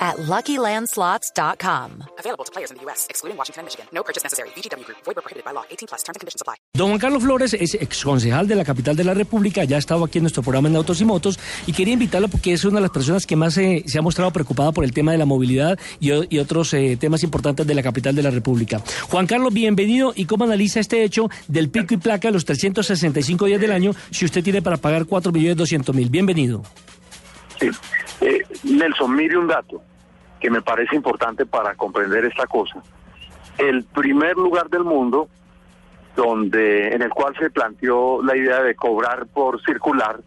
at LuckyLandSlots.com. Available to players in the U.S., excluding Washington and Michigan. No purchase necessary. VGW Group. Void where prohibited by law. 18 plus. Terms and conditions apply. Don Juan Carlos Flores es exconcejal de la capital de la República, ya ha estado aquí en nuestro programa en Autos y Motos y quería invitarlo porque es una de las personas que más eh, se ha mostrado preocupada por el tema de la movilidad y, otros eh, temas importantes de la capital de la República. Juan Carlos, bienvenido y cómo analiza este hecho del pico y placa de los 365 días del año si usted tiene para pagar 4 millones 200 mil. Bienvenido. Sí. Eh, Nelson, mire un dato que me parece importante para comprender esta cosa. El primer lugar del mundo donde en el cual se planteó la idea de cobrar por circular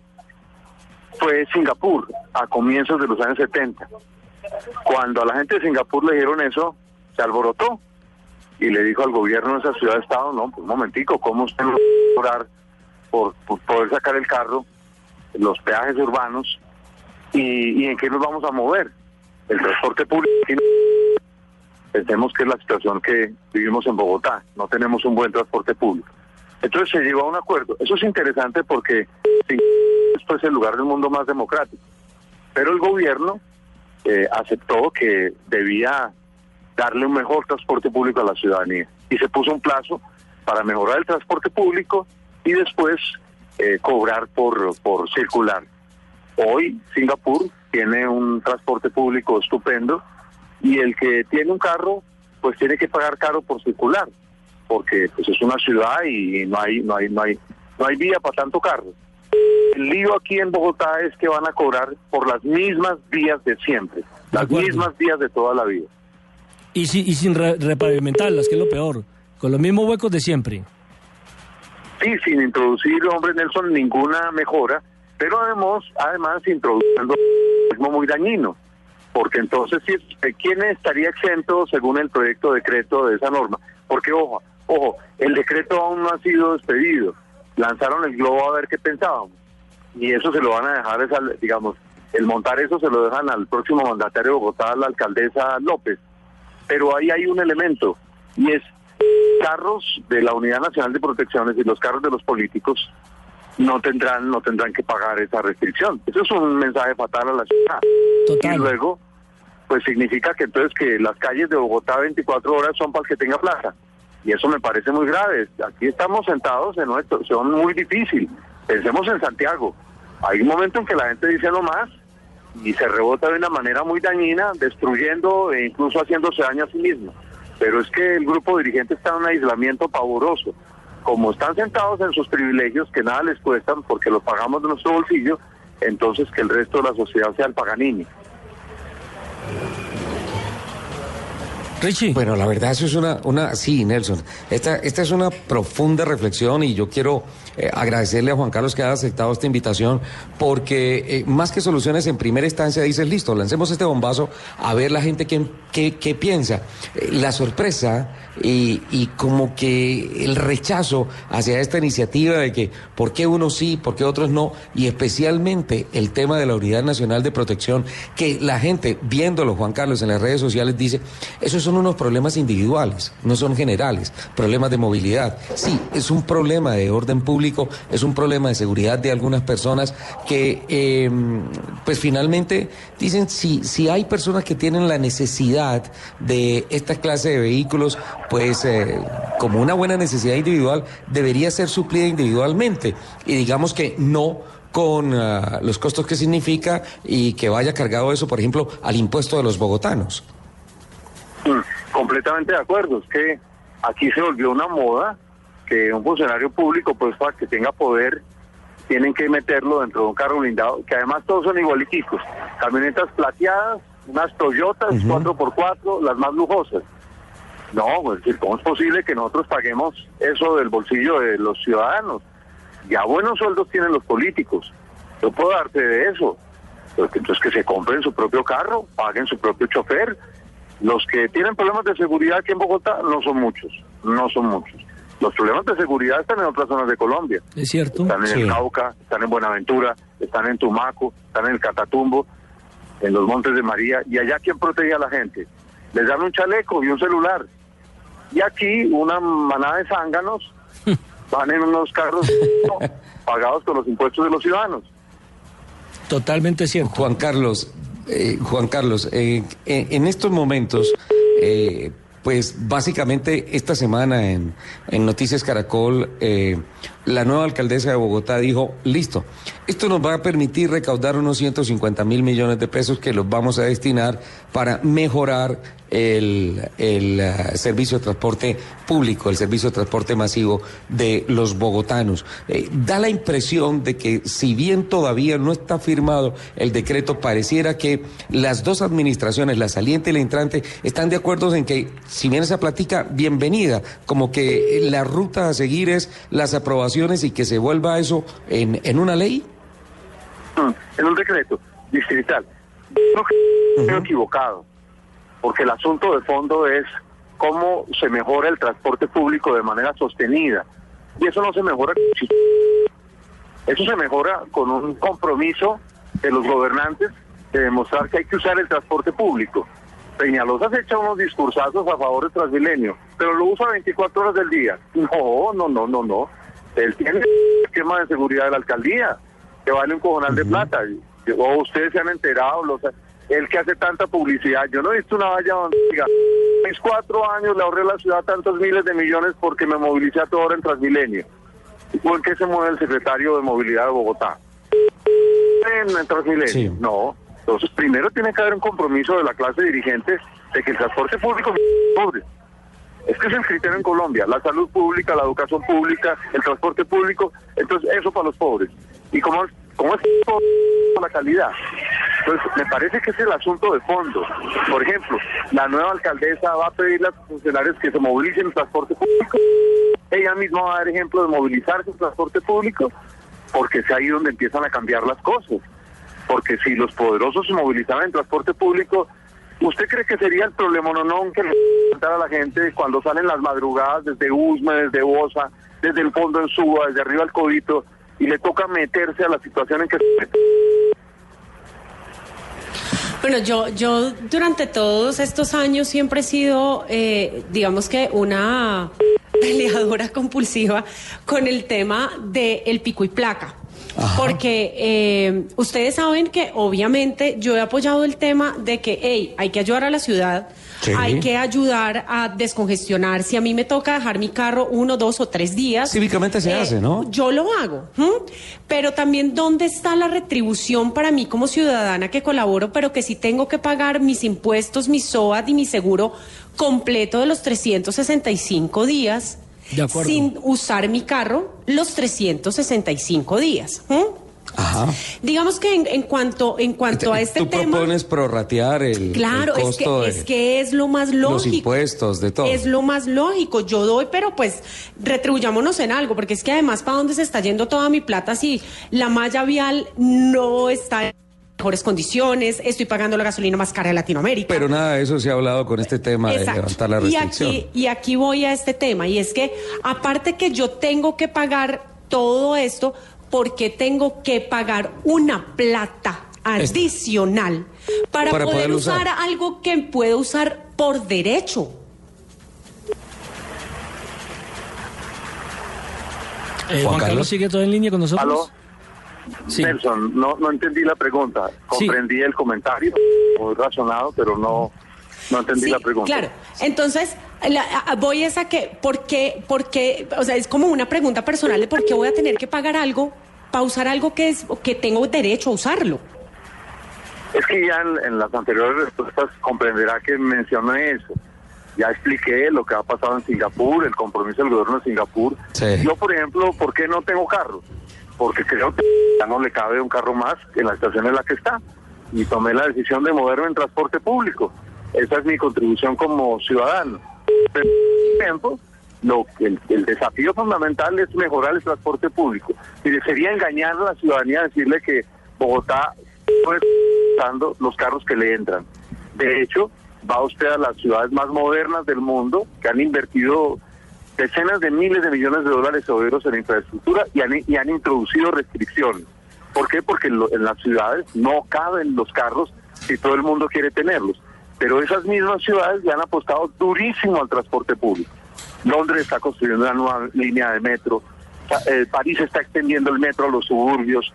fue Singapur a comienzos de los años 70. Cuando a la gente de Singapur le dijeron eso, se alborotó y le dijo al gobierno de esa ciudad-estado, no, pues un momentico, ¿cómo usted va a cobrar por, por poder sacar el carro, los peajes urbanos y, y en qué nos vamos a mover. El transporte público. Pensemos que es la situación que vivimos en Bogotá. No tenemos un buen transporte público. Entonces se llegó a un acuerdo. Eso es interesante porque esto es el lugar del mundo más democrático. Pero el gobierno eh, aceptó que debía darle un mejor transporte público a la ciudadanía. Y se puso un plazo para mejorar el transporte público y después eh, cobrar por, por circular. Hoy Singapur tiene un transporte público estupendo y el que tiene un carro pues tiene que pagar caro por circular porque pues es una ciudad y no hay no hay no hay no hay vía para tanto carro. El lío aquí en Bogotá es que van a cobrar por las mismas vías de siempre, las acuerdo. mismas vías de toda la vida. Y, si- y sin re- repavimentarlas, que es lo peor, con los mismos huecos de siempre. Sí, sin introducir, hombre Nelson, ninguna mejora, pero además, además introduciendo muy dañino, porque entonces, sí, ¿quién estaría exento según el proyecto de decreto de esa norma? Porque, ojo, ojo, el decreto aún no ha sido despedido, lanzaron el globo a ver qué pensábamos, y eso se lo van a dejar, es al- digamos, el montar eso se lo dejan al próximo mandatario de Bogotá, la alcaldesa López, pero ahí hay un elemento, y es carros de la Unidad Nacional de Protecciones y los carros de los políticos no tendrán no tendrán que pagar esa restricción. Eso es un mensaje fatal a la ciudad. Total. Y luego, pues significa que entonces que las calles de Bogotá 24 horas son para el que tenga plaza. Y eso me parece muy grave. Aquí estamos sentados en nuestro, son muy difícil. Pensemos en Santiago. Hay un momento en que la gente dice no más y se rebota de una manera muy dañina, destruyendo e incluso haciéndose daño a sí mismo. Pero es que el grupo dirigente está en un aislamiento pavoroso. Como están sentados en sus privilegios, que nada les cuestan porque los pagamos de nuestro bolsillo, entonces que el resto de la sociedad sea el paganini. Richie. Bueno, la verdad eso es una, una sí, Nelson. Esta, esta es una profunda reflexión y yo quiero eh, agradecerle a Juan Carlos que haya aceptado esta invitación porque eh, más que soluciones en primera instancia dices, listo, lancemos este bombazo a ver la gente qué, qué, qué piensa. Eh, la sorpresa y, y como que el rechazo hacia esta iniciativa de que por qué unos sí, por qué otros no, y especialmente el tema de la Unidad Nacional de Protección, que la gente viéndolo, Juan Carlos, en las redes sociales dice, esos son unos problemas individuales, no son generales, problemas de movilidad. Sí, es un problema de orden público, es un problema de seguridad de algunas personas que, eh, pues finalmente dicen, si, si hay personas que tienen la necesidad de esta clase de vehículos, pues eh, como una buena necesidad individual, debería ser suplida individualmente. Y digamos que no con ah, los costos que significa y que vaya cargado eso, por ejemplo, al impuesto de los bogotanos. Completamente de acuerdo, es que aquí se volvió una moda que un funcionario público, pues para que tenga poder, tienen que meterlo dentro de un carro blindado, que además todos son igualiticos, camionetas plateadas, unas Toyotas 4x4, las más lujosas. No, pues, ¿cómo es posible que nosotros paguemos eso del bolsillo de los ciudadanos? Ya buenos sueldos tienen los políticos. Yo puedo darte de eso. Entonces que se compren su propio carro, paguen su propio chofer. Los que tienen problemas de seguridad aquí en Bogotá no son muchos, no son muchos. Los problemas de seguridad están en otras zonas de Colombia. Es cierto. Están en Sí. el Cauca, están en Buenaventura, están en Tumaco, están en el Catatumbo, en los Montes de María. ¿Y allá quién protege a la gente? Les dan un chaleco y un celular. Y aquí una manada de zánganos van en unos carros pagados con los impuestos de los ciudadanos. Totalmente cierto. Juan Carlos, eh, Juan Carlos, eh, en, en estos momentos, eh, pues básicamente esta semana en, en Noticias Caracol, eh, la nueva alcaldesa de Bogotá dijo, listo, esto nos va a permitir recaudar unos 150 mil millones de pesos que los vamos a destinar para mejorar el, el eh, servicio de transporte público, el servicio de transporte masivo de los bogotanos. Eh, da la impresión de que si bien todavía no está firmado el decreto, pareciera que las dos administraciones, la saliente y la entrante, están de acuerdo en que si bien esa platica, bienvenida, como que la ruta a seguir es las aprobaciones y que se vuelva eso en, en una ley. Mm, en un decreto distrital. Creo que estoy equivocado, porque el asunto de fondo es cómo se mejora el transporte público de manera sostenida. Y eso no se mejora Eso se mejora con un compromiso de los gobernantes de demostrar que hay que usar el transporte público. Peñalosa se echa unos discursazos a favor del Transmilenio, pero lo usa 24 horas del día. No, no, no, no, no. Él tiene el esquema de seguridad de la alcaldía, que vale un cojonal de plata. O ustedes se han enterado, los, él que hace tanta publicidad. Yo no he visto una valla donde diga, mis cuatro años le ahorré a la ciudad tantos miles de millones porque me movilicé a toda hora en Transmilenio. ¿O en qué se mueve el secretario de Movilidad de Bogotá? En, en Transmilenio. Sí. No. Entonces, primero tiene que haber un compromiso de la clase dirigente de que el transporte público es pobre. Es que es el criterio en Colombia, la salud pública, la educación pública, el transporte público, entonces eso para los pobres. ¿Y cómo, cómo es la calidad? Entonces, me parece que es el asunto de fondo. Por ejemplo, la nueva alcaldesa va a pedirle a sus funcionarios que se movilicen en transporte público. Ella misma va a dar ejemplo de movilizarse en transporte público, porque es ahí donde empiezan a cambiar las cosas. Porque si los poderosos se movilizaran en transporte público, ¿usted cree que sería el problema no, no que le a la gente cuando salen las madrugadas desde Usme, desde Bosa, desde el fondo en Suba, desde arriba al Codito, y le toca meterse a la situación en que se mete? Bueno, yo, yo durante todos estos años siempre he sido, eh, digamos que una peleadora compulsiva con el tema del pico y placa. Ajá. Porque eh, ustedes saben que obviamente yo he apoyado el tema de que, hey, hay que ayudar a la ciudad, Sí. hay que ayudar a descongestionar. Si a mí me toca dejar mi carro uno, dos o tres días. eh, Cívicamente se hace, ¿no? Yo lo hago. Pero también, ¿dónde está la retribución para mí como ciudadana que colaboro, pero que sí tengo que pagar mis impuestos, mi SOAT y mi seguro completo de los 365 días? De acuerdo. Sin usar mi carro los 365 días. Ajá. Digamos que en, en cuanto, en cuanto a este Tú tema. propones prorratear el, Claro, el es que, de es que es lo más lógico. los impuestos, de todo. Es lo más lógico. Yo doy, pero pues retribuyámonos en algo, porque es que además, ¿para dónde se está yendo toda mi plata si la malla vial no está en mejores condiciones? Estoy pagando la gasolina más cara de Latinoamérica. Pero nada de eso se ha hablado con este tema de levantar la y restricción. aquí, y aquí voy a este tema, y es que aparte que yo tengo que pagar todo esto, ¿por qué tengo que pagar una plata adicional para, Para poder, usar. usar. algo que puedo usar por derecho? Eh, Juan, Juan Carlos. Carlos. sigue todo en línea con nosotros. ¿Aló? Sí. Nelson, no, no entendí la pregunta. Sí. Comprendí el comentario, muy razonado, pero no, no entendí Sí, la pregunta. Claro. Entonces, la- a- voy es a que, ¿por qué, por qué? O sea, es como una pregunta personal de por qué voy a tener que pagar algo para usar algo que es que tengo derecho a usarlo. Es que ya en, en las anteriores respuestas comprenderá que mencioné eso. Ya expliqué lo que ha pasado en Singapur, el compromiso del gobierno de Singapur. Sí. Yo, por ejemplo, ¿por qué no tengo carro? Porque creo que ya no le cabe un carro más en la estación en la que está. Y tomé la decisión de moverme en transporte público. Esa es mi contribución como ciudadano. Pero, tiempo, lo, el, desafío fundamental es mejorar el transporte público. Mire, sería engañar a la ciudadanía decirle que Bogotá no está usando los carros que le entran. De hecho, va usted a las ciudades más modernas del mundo que han invertido decenas de miles de millones de dólares severos en infraestructura y han, y introducido restricciones. ¿Por qué? Porque lo- en las ciudades no caben los carros si todo el mundo quiere tenerlos. Pero esas mismas ciudades le han apostado durísimo al transporte público. Londres está construyendo una nueva línea de metro, eh, París está extendiendo el metro a los suburbios.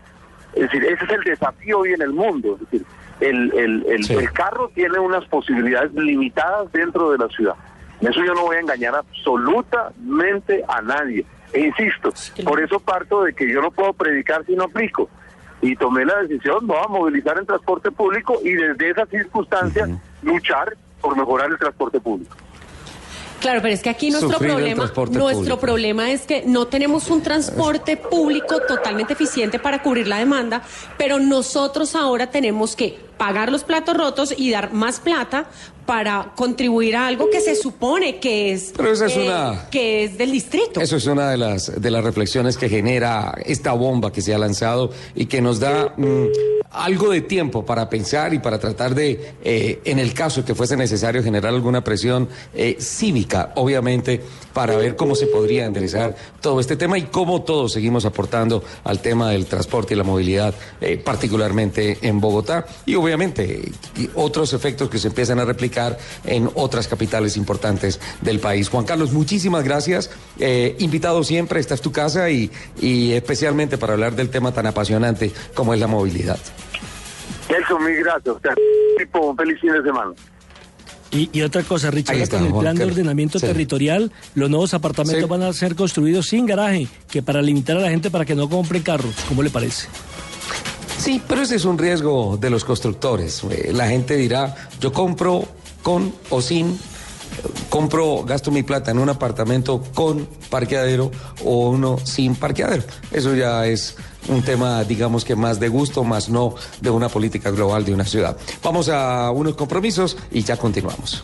Es decir, ese es el desafío hoy en el mundo. Es decir, el, el, el, Sí. el carro tiene unas posibilidades limitadas dentro de la ciudad. En eso yo no voy a engañar absolutamente a nadie. E insisto, por eso parto de que yo no puedo predicar si no aplico. Y tomé la decisión, no, a movilizar el transporte público y desde esa circunstancia luchar por mejorar el transporte público. Claro, pero es que aquí nuestro Sufrir problema, nuestro público. problema es que no tenemos un transporte público totalmente eficiente para cubrir la demanda, pero nosotros ahora tenemos que pagar los platos rotos y dar más plata para contribuir a algo que se supone que es Pero esa es una- que es del distrito. Eso es una de las, de las reflexiones que genera esta bomba que se ha lanzado y que nos da mm, algo de tiempo para pensar y para tratar de, eh, en el caso que fuese necesario, generar alguna presión eh, cívica, obviamente, para ver cómo se podría enderezar todo este tema y cómo todos seguimos aportando al tema del transporte y la movilidad, eh, particularmente en Bogotá y obviamente y otros efectos que se empiezan a replicar en otras capitales importantes del país. Juan Carlos, muchísimas gracias. Eh, invitado siempre, esta es tu casa y, y especialmente para hablar del tema tan apasionante como es la movilidad. Nelson, mil gracias. Tipo, un feliz fin de semana. Y, y otra cosa, Richard, está, con el Juan plan de ordenamiento Sí. territorial, los nuevos apartamentos Sí. van a ser construidos sin garaje, que para limitar a la gente para que no compre carros. ¿Cómo le parece? Sí, pero ese es un riesgo de los constructores. Eh, La gente dirá, yo compro con o sin, compro, gasto mi plata en un apartamento con parqueadero o uno sin parqueadero. Eso ya es un tema, digamos que más de gusto, más no de una política global de una ciudad. Vamos a unos compromisos y ya continuamos.